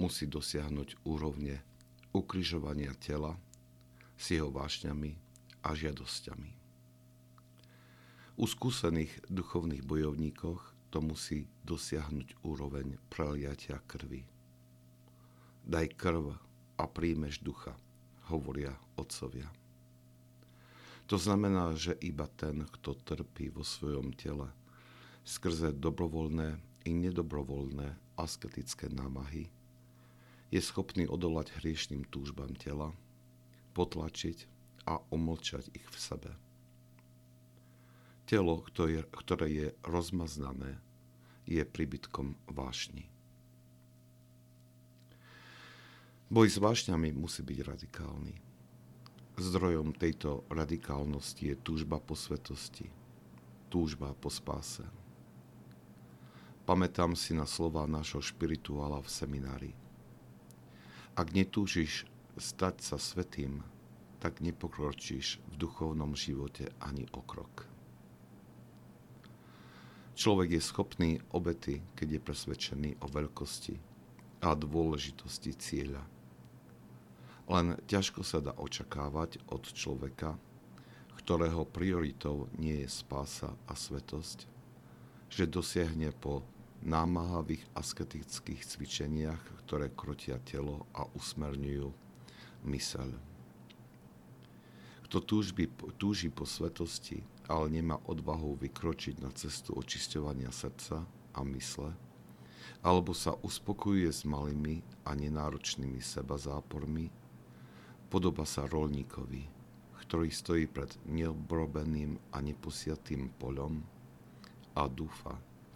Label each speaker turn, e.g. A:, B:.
A: musí dosiahnuť úrovne ukrižovania tela s jeho vášňami a žiadosťami. U skúsených duchovných bojovníkoch to musí dosiahnuť úroveň preliatia krvi. Daj krv a príjmeš ducha, hovoria otcovia. To znamená, že iba ten, kto trpí vo svojom tele, skrze dobrovoľné i nedobrovoľné asketické námahy, je schopný odolať hriešným túžbám tela, potlačiť a umlčať ich v sebe. Telo, ktoré je rozmaznané, je príbytkom vášni. Boj s vášňami musí byť radikálny. Zdrojom tejto radikálnosti je túžba po svetosti, túžba po spáse. Pamätám si na slova nášho špirituála v seminári. Ak netúžiš stať sa svetým, tak nepokročíš v duchovnom živote ani o krok. Človek je schopný obety, keď je presvedčený o veľkosti a dôležitosti cieľa. Len ťažko sa dá očakávať od človeka, ktorého prioritou nie je spása a svetosť, že dosiahne po námahavých asketických cvičeniach, ktoré krotia telo a usmerňujú myseľ. Kto túžby, túži po svetosti, ale nemá odvahu vykročiť na cestu očisťovania srdca a mysle, alebo sa uspokojuje s malými a nenáročnými seba zápormi, podoba sa rolníkovi, ktorý stojí pred neobrobeným a neposiatým poľom a dúfa,